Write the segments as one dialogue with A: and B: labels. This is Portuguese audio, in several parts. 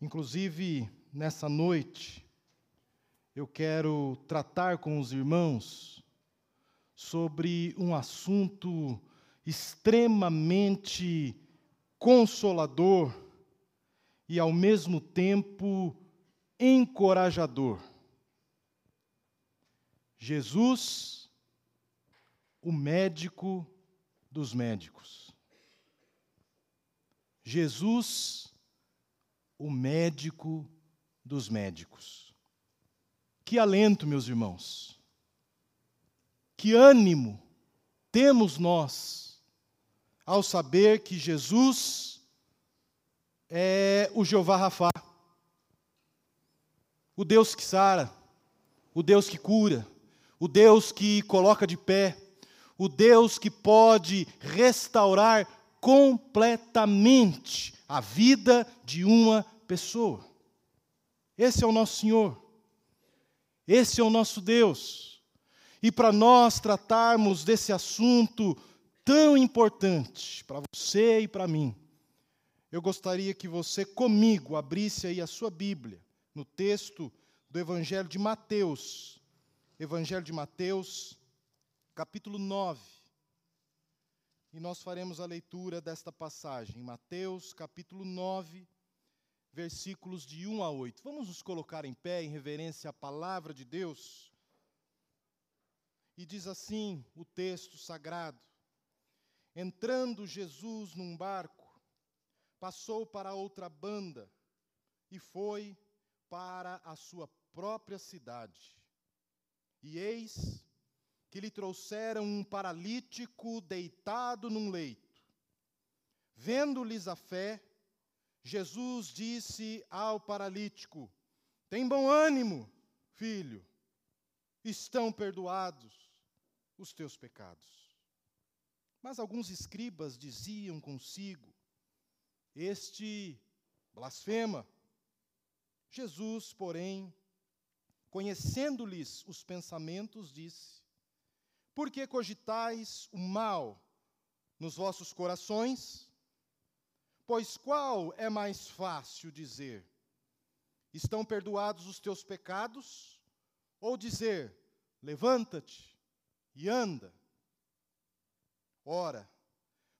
A: Inclusive, nessa noite, eu quero tratar com os irmãos sobre um assunto extremamente consolador e, ao mesmo tempo, encorajador. Jesus, o médico dos médicos. Jesus, o médico dos médicos. Que alento, meus irmãos. Que ânimo temos nós ao saber que Jesus é o Jeová Rafá, o Deus que sara, o Deus que cura, o Deus que coloca de pé, o Deus que pode restaurar completamente a vida de uma pessoa. Esse é o nosso Senhor. Esse é o nosso Deus. E para nós tratarmos desse assunto tão importante para você e para mim, eu gostaria que você comigo abrisse aí a sua Bíblia no texto do Evangelho de Mateus. Evangelho de Mateus, capítulo 9. E nós faremos a leitura desta passagem, Mateus, capítulo 9, versículos de 1 a 8. Vamos nos colocar em pé em reverência à palavra de Deus. E diz assim o texto sagrado: Entrando Jesus num barco, passou para outra banda e foi para a sua própria cidade. E eis que lhe trouxeram um paralítico deitado num leito. Vendo-lhes a fé, Jesus disse ao paralítico: Tem bom ânimo, filho, estão perdoados os teus pecados. Mas alguns escribas diziam consigo: Este blasfema. Jesus, porém, conhecendo-lhes os pensamentos, disse: Por que cogitais o mal nos vossos corações? Pois qual é mais fácil dizer: Estão perdoados os teus pecados? Ou dizer: Levanta-te e anda? Ora,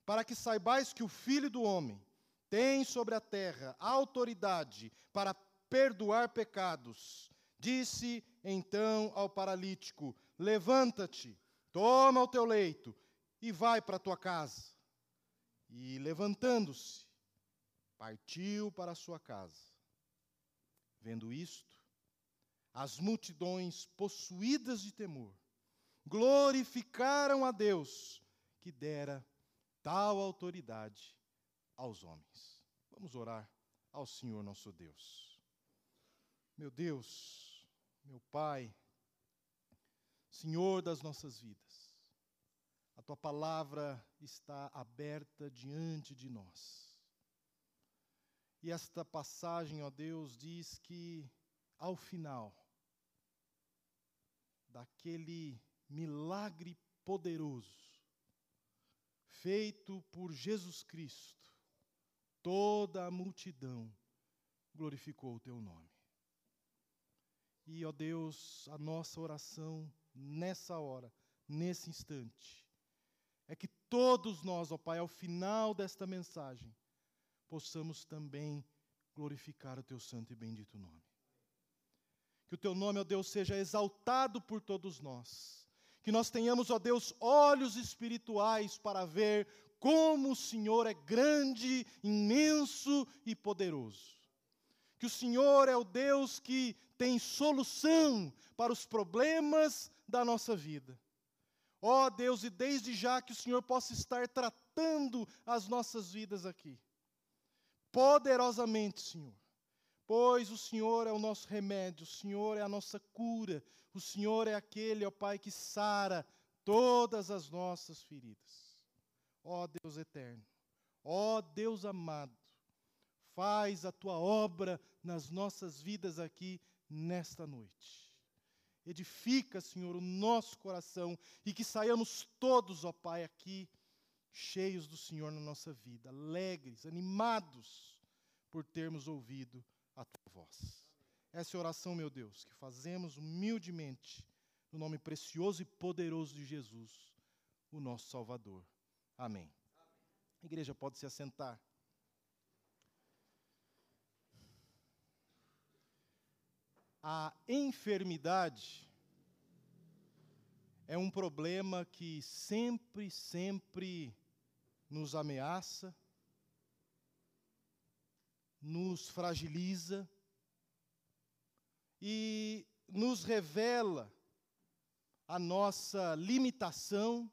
A: para que saibais que o Filho do Homem tem sobre a terra autoridade para perdoar pecados, Disse então ao paralítico: Levanta-te, toma o teu leito e vai para a tua casa. E levantando-se, partiu para a sua casa. Vendo isto, as multidões, possuídas de temor, glorificaram a Deus que dera tal autoridade aos homens. Vamos orar ao Senhor nosso Deus. Meu Deus, meu Pai, Senhor das nossas vidas, a tua palavra está aberta diante de nós. E esta passagem, ó Deus, diz que ao final daquele milagre poderoso feito por Jesus Cristo, toda a multidão glorificou o teu nome. E, ó Deus, a nossa oração nessa hora, nesse instante, é que todos nós, ó Pai, ao final desta mensagem, possamos também glorificar o Teu santo e bendito nome. Que o Teu nome, ó Deus, seja exaltado por todos nós. Que nós tenhamos, ó Deus, olhos espirituais para ver como o Senhor é grande, imenso e poderoso. Que o Senhor é o Deus que tem solução para os problemas da nossa vida. Ó oh, Deus, e desde já que o Senhor possa estar tratando as nossas vidas aqui, poderosamente, Senhor, pois o Senhor é o nosso remédio, o Senhor é a nossa cura, o Senhor é aquele, ó Pai, que sara todas as nossas feridas. Ó Deus eterno, ó Deus amado, faz a tua obra nas nossas vidas aqui nesta noite. Edifica, Senhor, o nosso coração e que saiamos todos, ó Pai, aqui cheios do Senhor na nossa vida, alegres, animados por termos ouvido vós. Essa é a oração, meu Deus, que fazemos humildemente, no nome precioso e poderoso de Jesus, o nosso Salvador. Amém. A igreja pode se assentar. A enfermidade é um problema que sempre, sempre nos ameaça, nos fragiliza e nos revela a nossa limitação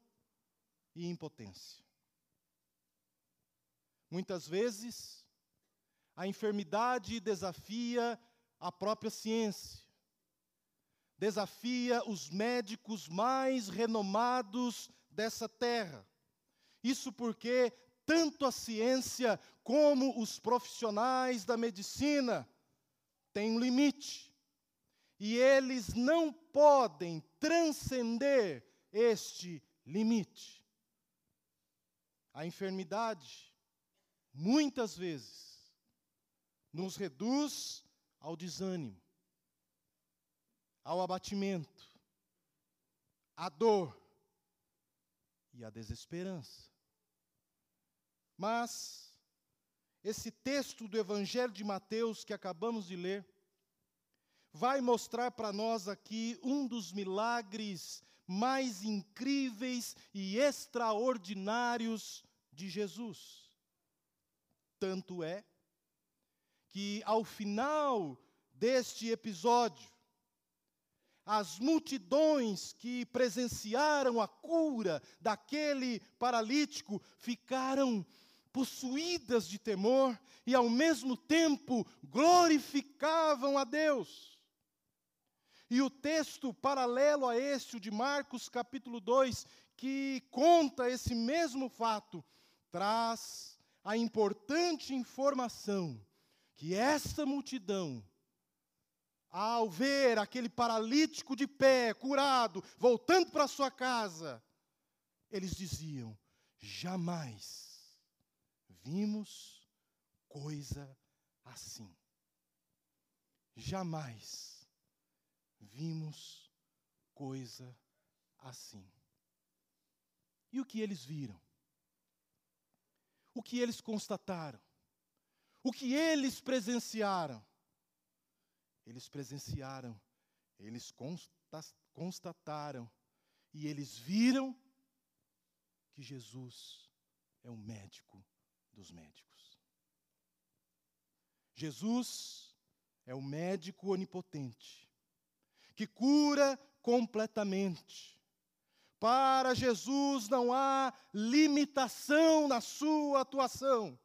A: e impotência. Muitas vezes, a enfermidade desafia a própria ciência, desafia os médicos mais renomados dessa terra. Isso porque tanto a ciência como os profissionais da medicina têm um limite. E eles não podem transcender este limite. A enfermidade, muitas vezes, nos reduz ao desânimo, ao abatimento, à dor e à desesperança. Mas esse texto do Evangelho de Mateus que acabamos de ler vai mostrar para nós aqui um dos milagres mais incríveis e extraordinários de Jesus. Tanto é que ao final deste episódio, as multidões que presenciaram a cura daquele paralítico ficaram possuídas de temor e, ao mesmo tempo, glorificavam a Deus. E o texto paralelo a este, o de Marcos capítulo 2, que conta esse mesmo fato, traz a importante informação que esta multidão, ao ver aquele paralítico de pé, curado, voltando para sua casa, eles diziam: jamais vimos coisa assim. Jamais vimos coisa assim. E o que eles viram? O que eles constataram? O que eles presenciaram? Eles presenciaram, eles constataram e eles viram que Jesus é o médico dos médicos. Jesus é o médico onipotente, que cura completamente. Para Jesus não há limitação na sua atuação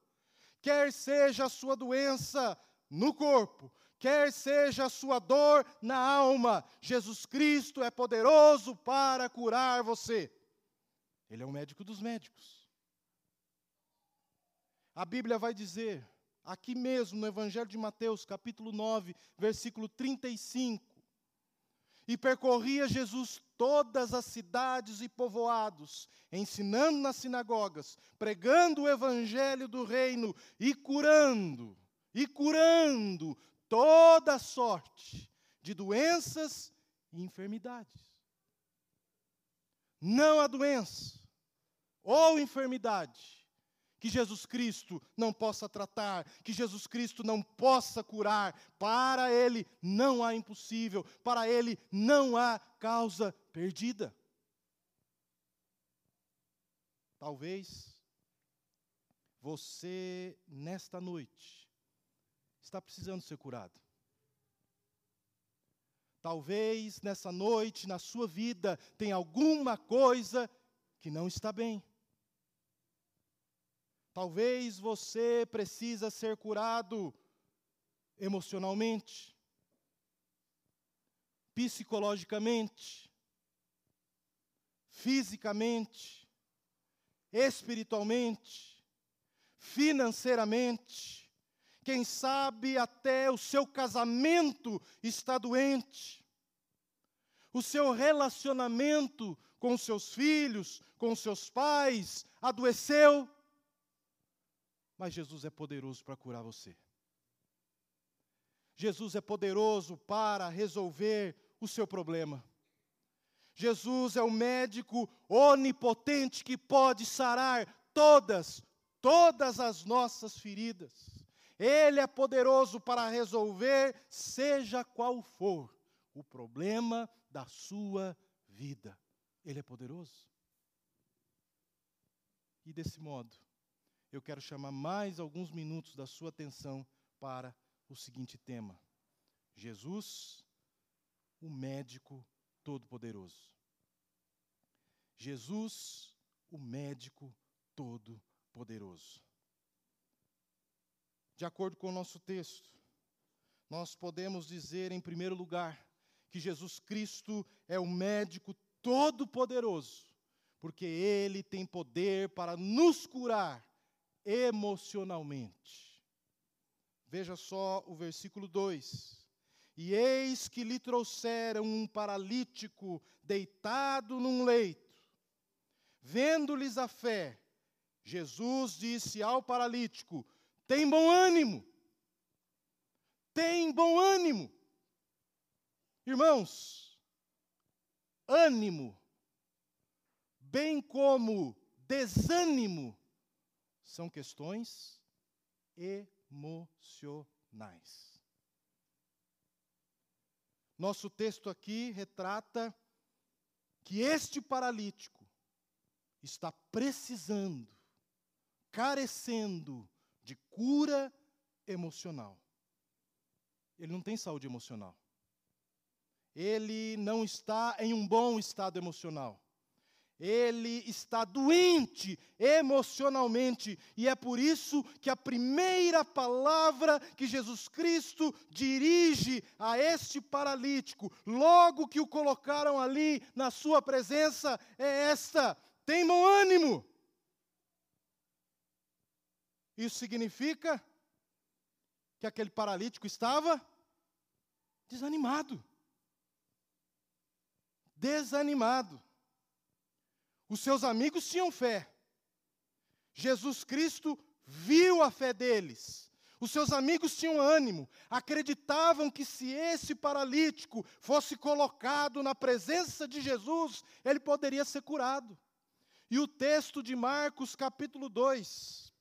A: quer seja a sua doença no corpo, quer seja a sua dor na alma, Jesus Cristo é poderoso para curar você. Ele é o médico dos médicos. A Bíblia vai dizer, aqui mesmo no Evangelho de Mateus, capítulo 9, versículo 35, e percorria Jesus todas as cidades e povoados, ensinando nas sinagogas, pregando o evangelho do reino e curando, e curando toda sorte de doenças e enfermidades. Não há doença ou enfermidade que Jesus Cristo não possa tratar, que Jesus Cristo não possa curar. Para Ele não há impossível, para Ele não há causa perdida. Talvez você, nesta noite, está precisando ser curado. Talvez nessa noite, na sua vida, tenha alguma coisa que não está bem. Talvez você precisa ser curado emocionalmente, psicologicamente, fisicamente, espiritualmente, financeiramente. Quem sabe até o seu casamento está doente. O seu relacionamento com seus filhos, com seus pais, adoeceu mas Jesus é poderoso para curar você. Jesus é poderoso para resolver o seu problema. Jesus é o médico onipotente que pode sarar todas, todas as nossas feridas. Ele é poderoso para resolver, seja qual for, o problema da sua vida. Ele é poderoso. E desse modo, eu quero chamar mais alguns minutos da sua atenção para o seguinte tema: Jesus, o médico todo-poderoso. Jesus, o médico todo-poderoso. De acordo com o nosso texto, nós podemos dizer, em primeiro lugar, que Jesus Cristo é o médico todo-poderoso, porque Ele tem poder para nos curar emocionalmente. Veja só o versículo 2. E eis que lhe trouxeram um paralítico deitado num leito. Vendo-lhes a fé, Jesus disse ao paralítico: Tem bom ânimo. Tem bom ânimo. Irmãos, ânimo, bem como desânimo, são questões emocionais. Nosso texto aqui retrata que este paralítico está precisando, carecendo de cura emocional. Ele não tem saúde emocional. Ele não está em um bom estado emocional ele está doente emocionalmente, e é por isso que a primeira palavra que Jesus Cristo dirige a este paralítico, logo que o colocaram ali na sua presença, é esta: tem bom ânimo. Isso significa que aquele paralítico estava desanimado. Desanimado. Os seus amigos tinham fé. Jesus Cristo viu a fé deles. Os seus amigos tinham ânimo, acreditavam que se esse paralítico fosse colocado na presença de Jesus, ele poderia ser curado. E o texto de Marcos, capítulo 2,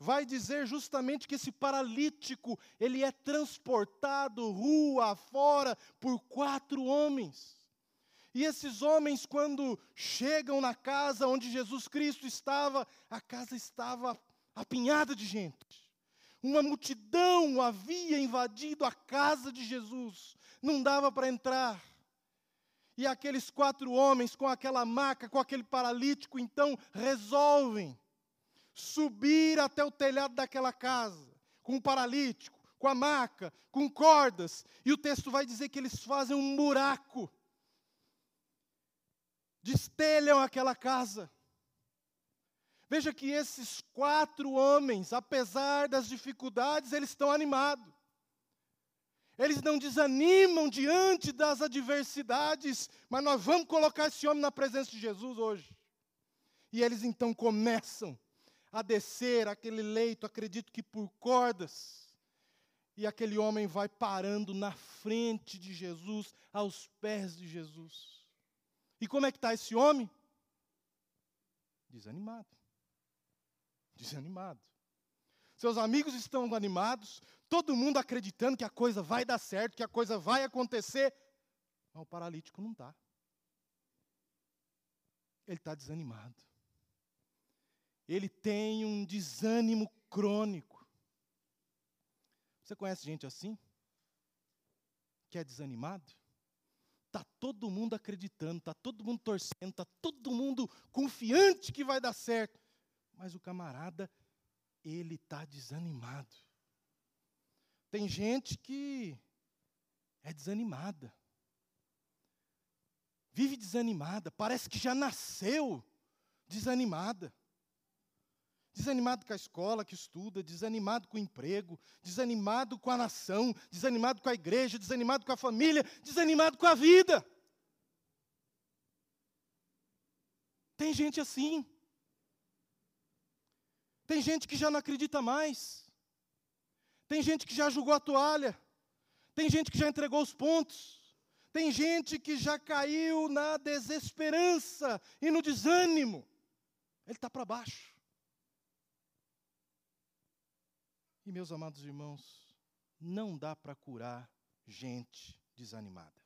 A: vai dizer justamente que esse paralítico, ele é transportado rua afora por quatro homens. E esses homens, quando chegam na casa onde Jesus Cristo estava, a casa estava apinhada de gente. Uma multidão havia invadido a casa de Jesus, não dava para entrar. E aqueles quatro homens, com aquela maca, com aquele paralítico, então resolvem subir até o telhado daquela casa, com o paralítico, com a maca, com cordas. E o texto vai dizer que eles fazem um buraco destelham aquela casa. Veja que esses quatro homens, apesar das dificuldades, eles estão animados. Eles não desanimam diante das adversidades, mas nós vamos colocar esse homem na presença de Jesus hoje. E eles então começam a descer aquele leito, acredito que por cordas. E aquele homem vai parando na frente de Jesus, aos pés de Jesus. E como é que está esse homem? Desanimado. Desanimado. Seus amigos estão animados, todo mundo acreditando que a coisa vai dar certo, que a coisa vai acontecer, mas o paralítico não está. Ele está desanimado. Ele tem um desânimo crônico. Você conhece gente assim? Que é desanimado? Está todo mundo acreditando, está todo mundo torcendo, está todo mundo confiante que vai dar certo. Mas o camarada, ele está desanimado. Tem gente que é desanimada. Vive desanimada, parece que já nasceu desanimada. Desanimado com a escola que estuda, desanimado com o emprego, desanimado com a nação, desanimado com a igreja, desanimado com a família, desanimado com a vida. Tem gente assim. Tem gente que já não acredita mais. Tem gente que já jogou a toalha. Tem gente que já entregou os pontos. Tem gente que já caiu na desesperança e no desânimo. Ele está para baixo. E, meus amados irmãos, não dá para curar gente desanimada.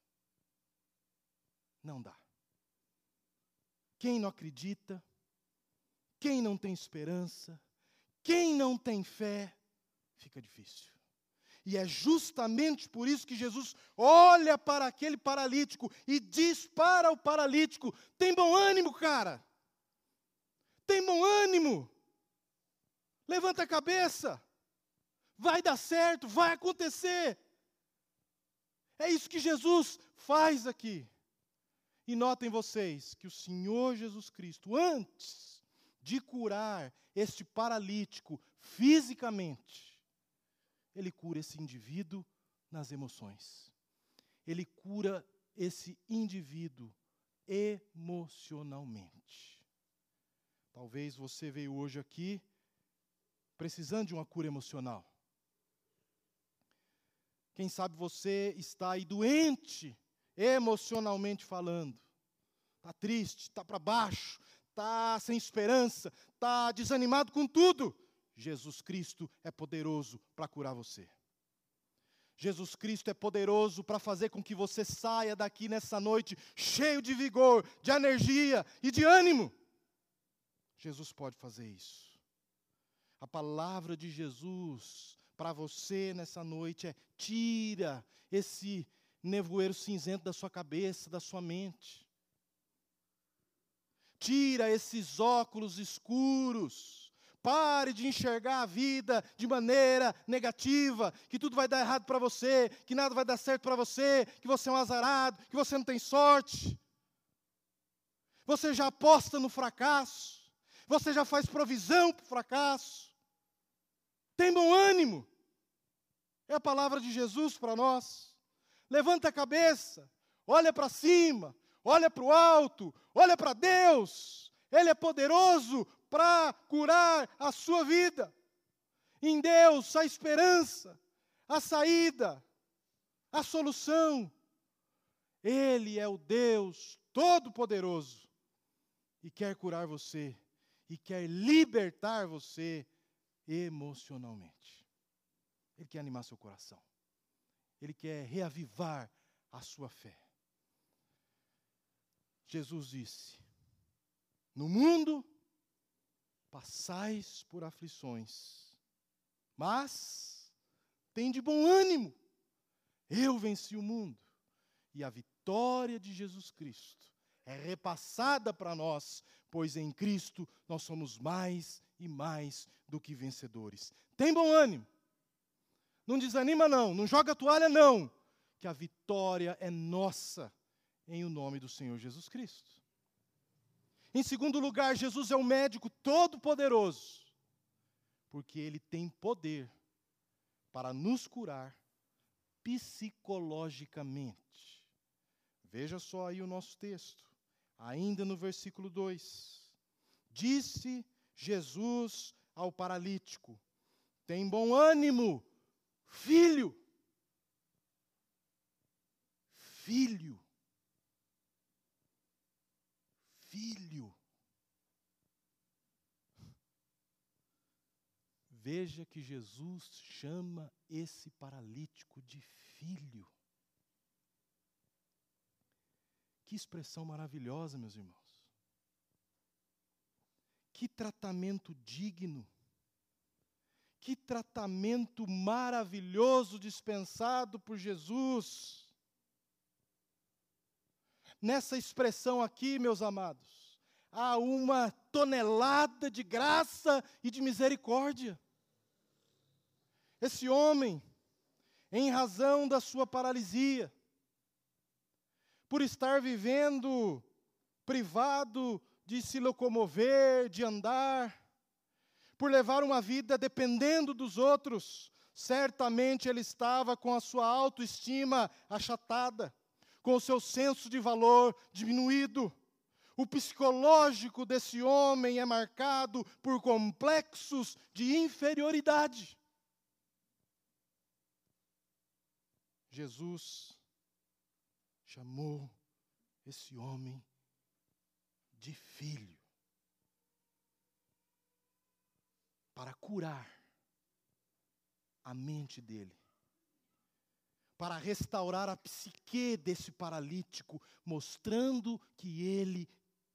A: Não dá. Quem não acredita, quem não tem esperança, quem não tem fé, fica difícil. E é justamente por isso que Jesus olha para aquele paralítico e diz para o paralítico: tem bom ânimo, cara. Tem bom ânimo. Levanta a cabeça. Vai dar certo, vai acontecer. É isso que Jesus faz aqui. E notem vocês que o Senhor Jesus Cristo, antes de curar este paralítico fisicamente, ele cura esse indivíduo nas emoções. Ele cura esse indivíduo emocionalmente. Talvez você veio hoje aqui precisando de uma cura emocional. Quem sabe você está aí doente, emocionalmente falando. Está triste, está para baixo, está sem esperança, está desanimado com tudo. Jesus Cristo é poderoso para curar você. Jesus Cristo é poderoso para fazer com que você saia daqui nessa noite cheio de vigor, de energia e de ânimo. Jesus pode fazer isso. A palavra de Jesus para você nessa noite é: tira esse nevoeiro cinzento da sua cabeça, da sua mente. Tira esses óculos escuros. Pare de enxergar a vida de maneira negativa, que tudo vai dar errado para você, que nada vai dar certo para você, que você é um azarado, que você não tem sorte. Você já aposta no fracasso, você já faz provisão para o fracasso. Tem bom ânimo. É a palavra de Jesus para nós. Levanta a cabeça, olha para cima, olha para o alto, olha para Deus. Ele é poderoso para curar a sua vida. Em Deus a esperança, a saída, a solução. Ele é o Deus Todo-Poderoso e quer curar você e quer libertar você emocionalmente. Ele quer animar seu coração. Ele quer reavivar a sua fé. Jesus disse: No mundo passais por aflições, mas tem de bom ânimo. Eu venci o mundo. E a vitória de Jesus Cristo é repassada para nós, pois em Cristo nós somos mais e mais do que vencedores. Tem bom ânimo. Não desanima, não. Não joga a toalha, não. Que a vitória é nossa, em o nome do Senhor Jesus Cristo. Em segundo lugar, Jesus é um médico todo-poderoso, porque ele tem poder para nos curar psicologicamente. Veja só aí o nosso texto, ainda no versículo 2. Disse Jesus ao paralítico: Tem bom ânimo, filho. Filho. Filho. Veja que Jesus chama esse paralítico de filho. Que expressão maravilhosa, meus irmãos. Que tratamento digno que tratamento maravilhoso dispensado por Jesus. Nessa expressão aqui, meus amados, há uma tonelada de graça e de misericórdia. Esse homem, em razão da sua paralisia, por estar vivendo privado de se locomover, de andar, por levar uma vida dependendo dos outros, certamente ele estava com a sua autoestima achatada, com o seu senso de valor diminuído. O psicológico desse homem é marcado por complexos de inferioridade. Jesus chamou esse homem de filho para curar a mente dele, para restaurar a psique desse paralítico, mostrando que ele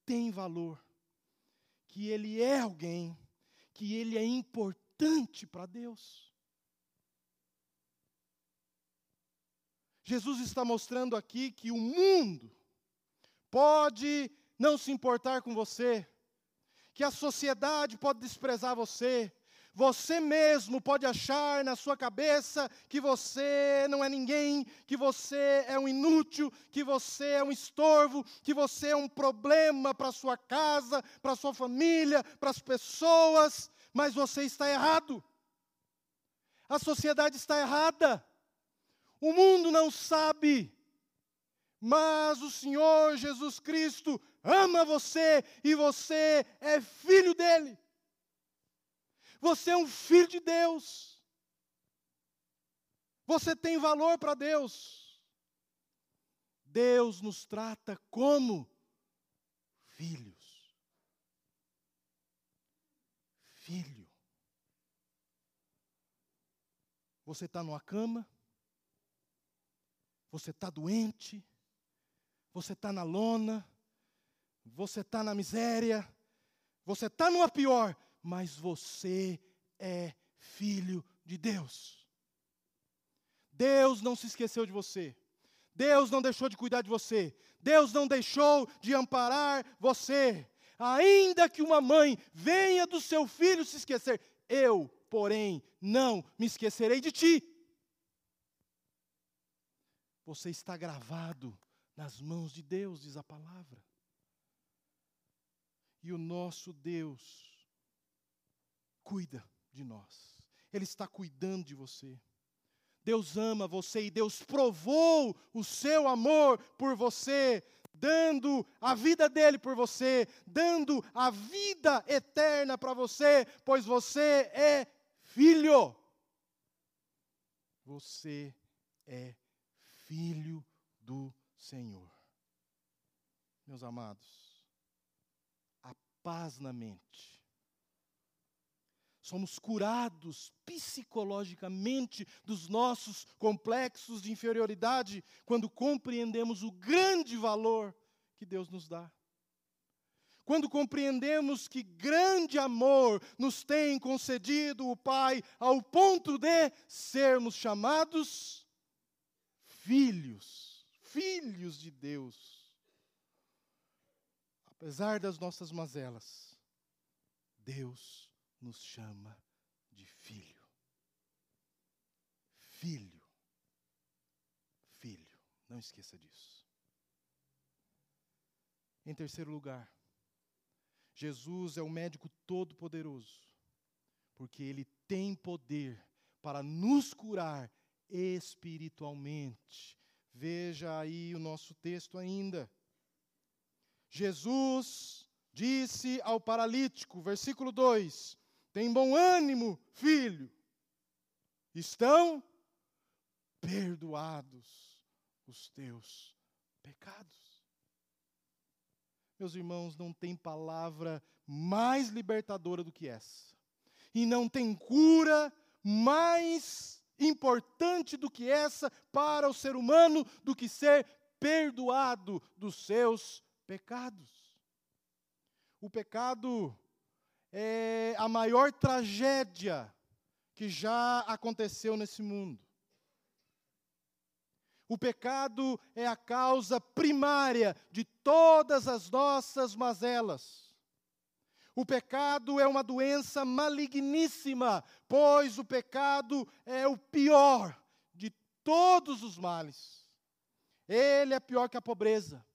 A: tem valor, que ele é alguém, que ele é importante para Deus. Jesus está mostrando aqui que o mundo pode não se importar com você, que a sociedade pode desprezar você, você mesmo pode achar na sua cabeça que você não é ninguém, que você é um inútil, que você é um estorvo, que você é um problema para sua casa, para sua família, para as pessoas, mas você está errado. A sociedade está errada. O mundo não sabe, mas o Senhor Jesus Cristo ama você e você é filho dele. Você é um filho de Deus. Você tem valor para Deus. Deus nos trata como filhos. Filho. Você está numa cama, você está doente, você está na lona, você está na miséria, você está numa pior, mas você é filho de Deus. Deus não se esqueceu de você. Deus não deixou de cuidar de você. Deus não deixou de amparar você. Ainda que uma mãe venha do seu filho se esquecer, eu, porém, não me esquecerei de ti. Você está gravado nas mãos de Deus, diz a palavra. E o nosso Deus cuida de nós. Ele está cuidando de você. Deus ama você e Deus provou o seu amor por você, dando a vida dele por você, dando a vida eterna para você, pois você é filho. Você é filho do Senhor. Meus amados, a paz na mente somos curados psicologicamente dos nossos complexos de inferioridade quando compreendemos o grande valor que Deus nos dá. Quando compreendemos que grande amor nos tem concedido o Pai ao ponto de sermos chamados filhos, filhos de Deus. Apesar das nossas mazelas, Deus nos chama de filho. Filho. Filho. Não esqueça disso. Em terceiro lugar, Jesus é o médico todo-poderoso, porque ele tem poder para nos curar espiritualmente. Veja aí o nosso texto ainda. Jesus disse ao paralítico, versículo 2: tem bom ânimo, filho. Estão perdoados os teus pecados. Meus irmãos, não tem palavra mais libertadora do que essa. E não tem cura mais importante do que essa para o ser humano do que ser perdoado dos seus pecados. O pecado é a maior tragédia que já aconteceu nesse mundo. O pecado é a causa primária de todas as nossas mazelas. O pecado é uma doença maligníssima, pois o pecado é o pior de todos os males. Ele é pior que a pobreza.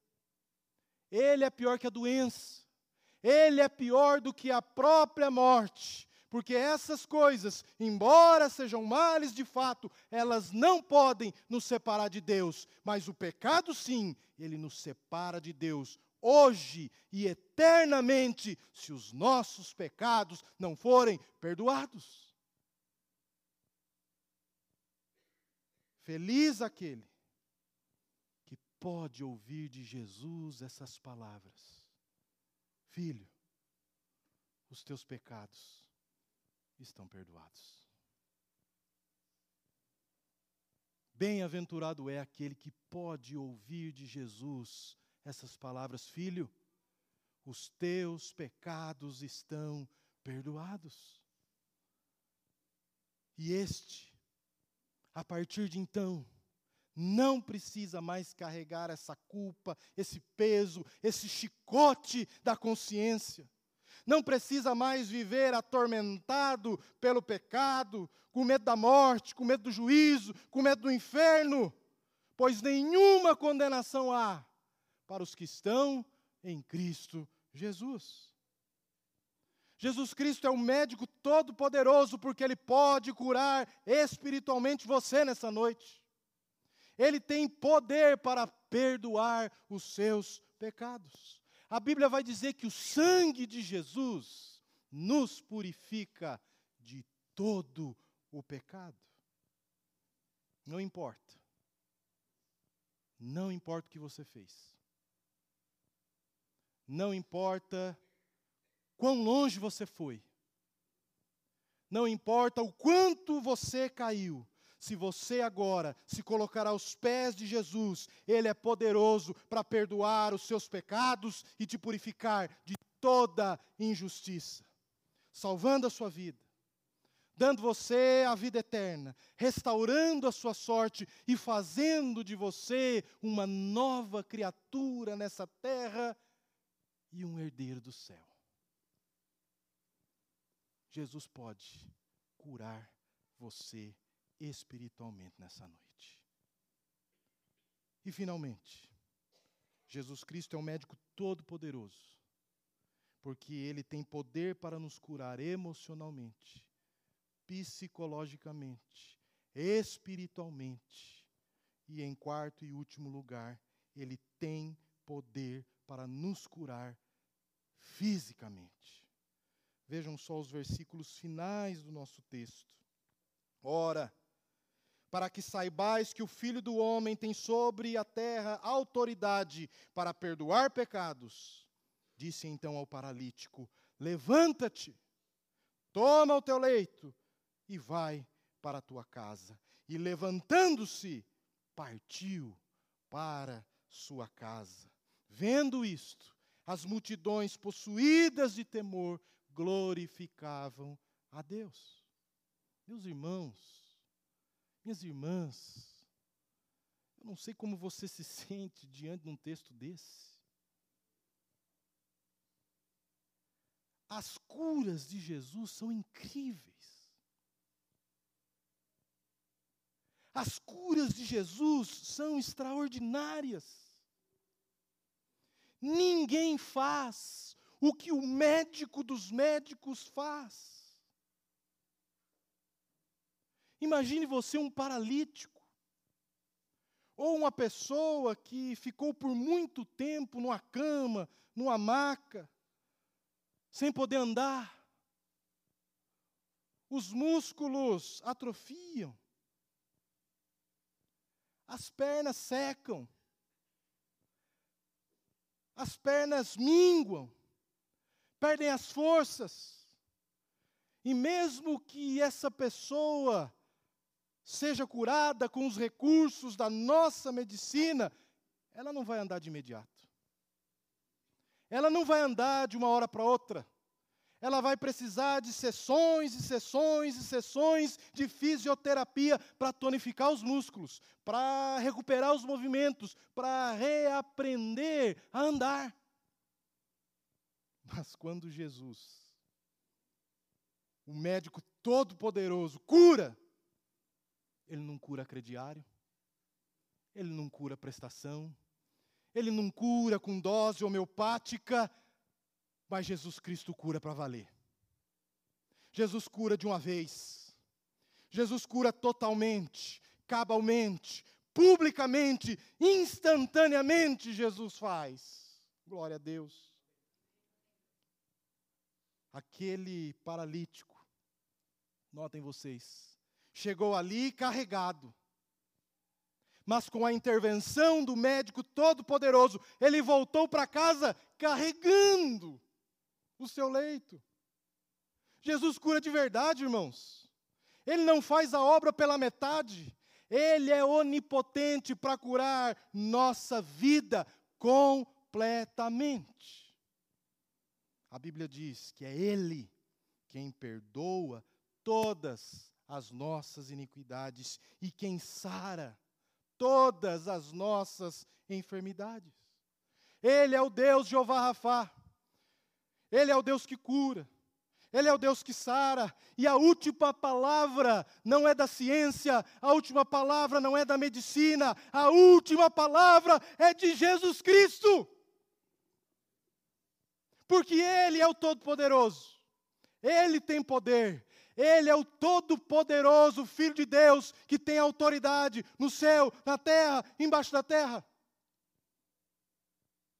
A: Ele é pior que a doença ele é pior do que a própria morte. Porque essas coisas, embora sejam males de fato, elas não podem nos separar de Deus. Mas o pecado, sim, ele nos separa de Deus hoje e eternamente, se os nossos pecados não forem perdoados. Feliz aquele que pode ouvir de Jesus essas palavras: Filho, os teus pecados estão perdoados. Bem-aventurado é aquele que pode ouvir de Jesus essas palavras: Filho, os teus pecados estão perdoados. E este, a partir de então, não precisa mais carregar essa culpa, esse peso, esse chicote da consciência. Não precisa mais viver atormentado pelo pecado, com medo da morte, com medo do juízo, com medo do inferno, pois nenhuma condenação há para os que estão em Cristo Jesus. Jesus Cristo é o médico todo-poderoso porque ele pode curar espiritualmente você nessa noite. Ele tem poder para perdoar os seus pecados. A Bíblia vai dizer que o sangue de Jesus nos purifica de todo o pecado. Não importa. Não importa o que você fez. Não importa quão longe você foi. Não importa o quanto você caiu. Se você agora se colocar aos pés de Jesus, Ele é poderoso para perdoar os seus pecados e te purificar de toda injustiça, salvando a sua vida, dando você a vida eterna, restaurando a sua sorte e fazendo de você uma nova criatura nessa terra e um herdeiro do céu. Jesus pode curar você espiritualmente nessa noite. E finalmente, Jesus Cristo é um médico todo-poderoso, porque ele tem poder para nos curar emocionalmente, psicologicamente, espiritualmente. E em quarto e último lugar, ele tem poder para nos curar fisicamente. Vejam só os versículos finais do nosso texto. Ora, para que saibais que o Filho do Homem tem sobre a terra autoridade para perdoar pecados, disse então ao paralítico: Levanta-te, toma o teu leito e vai para a tua casa. E levantando-se, partiu para sua casa. Vendo isto, as multidões possuídas de temor glorificavam a Deus. Meus irmãos, minhas irmãs, eu não sei como você se sente diante de um texto desse. As curas de Jesus são incríveis. As curas de Jesus são extraordinárias. Ninguém faz o que o médico dos médicos faz. Imagine você um paralítico, ou uma pessoa que ficou por muito tempo numa cama, numa maca, sem poder andar. Os músculos atrofiam, as pernas secam as pernas minguam, perdem as forças. E mesmo que essa pessoa seja curada com os recursos da nossa medicina, ela não vai andar de imediato. Ela não vai andar de uma hora para outra ela vai precisar de sessões e sessões e sessões de fisioterapia para tonificar os músculos, para recuperar os movimentos, para reaprender a andar. Mas quando Jesus, o médico todo-poderoso, cura, ele não cura crediário, ele não cura prestação, ele não cura com dose homeopática, mas Jesus Cristo cura para valer. Jesus cura de uma vez. Jesus cura totalmente, cabalmente, publicamente, instantaneamente. Jesus faz. Glória a Deus. Aquele paralítico, notem vocês, chegou ali carregado, Mas com a intervenção do médico todo-poderoso, ele voltou para casa carregando o seu leito. Jesus cura de verdade, irmãos. Ele não faz a obra pela metade. Ele é onipotente para curar nossa vida completamente. A Bíblia diz que é Ele quem perdoa todas as nossas iniquidades e quem sara todas as nossas enfermidades. Ele é o Deus Jeová Rafá. Ele é o Deus que cura. Ele é o Deus que sara, e a última palavra não é da ciência, a última palavra não é da medicina, a última palavra é de Jesus Cristo. Porque Ele é o Todo-Poderoso, Ele tem poder, Ele é o Todo-Poderoso, Filho de Deus, que tem autoridade no céu, na terra, embaixo da terra.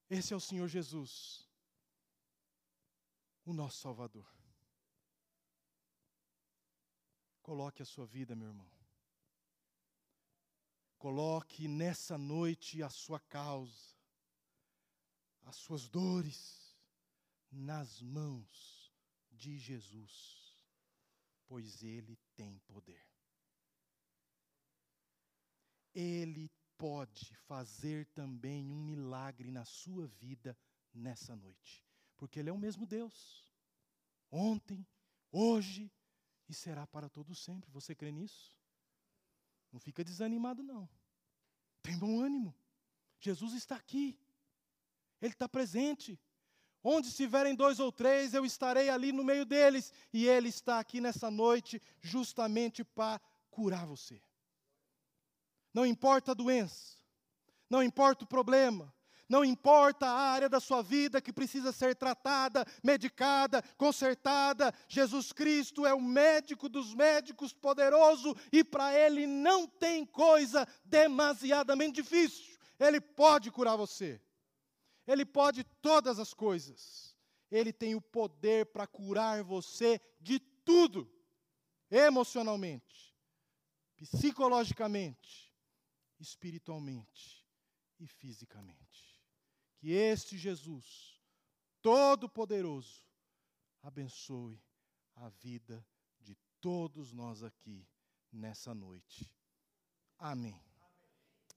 A: Esse é o Senhor Jesus, o nosso Salvador. Coloque a sua vida, meu irmão. Coloque nessa noite a sua causa, as suas dores, nas mãos de Jesus, pois Ele tem poder. Ele pode fazer também um milagre na sua vida nessa noite, porque Ele é o mesmo Deus, ontem, hoje e será para todo sempre. Você crê nisso? Não fica desanimado, não. Tem bom ânimo. Jesus está aqui. Ele está presente. Onde estiverem dois ou três, eu estarei ali no meio deles. E Ele está aqui nessa noite, justamente para curar você. Não importa a doença, não importa o problema, não importa a área da sua vida que precisa ser tratada, medicada, consertada, Jesus Cristo é o médico dos médicos poderoso e para Ele não tem coisa demasiadamente difícil. Ele pode curar você, Ele pode todas as coisas, Ele tem o poder para curar você de tudo, emocionalmente, psicologicamente, espiritualmente e fisicamente. Que este Jesus, Todo-Poderoso, abençoe a vida de todos nós aqui nessa noite. Amém.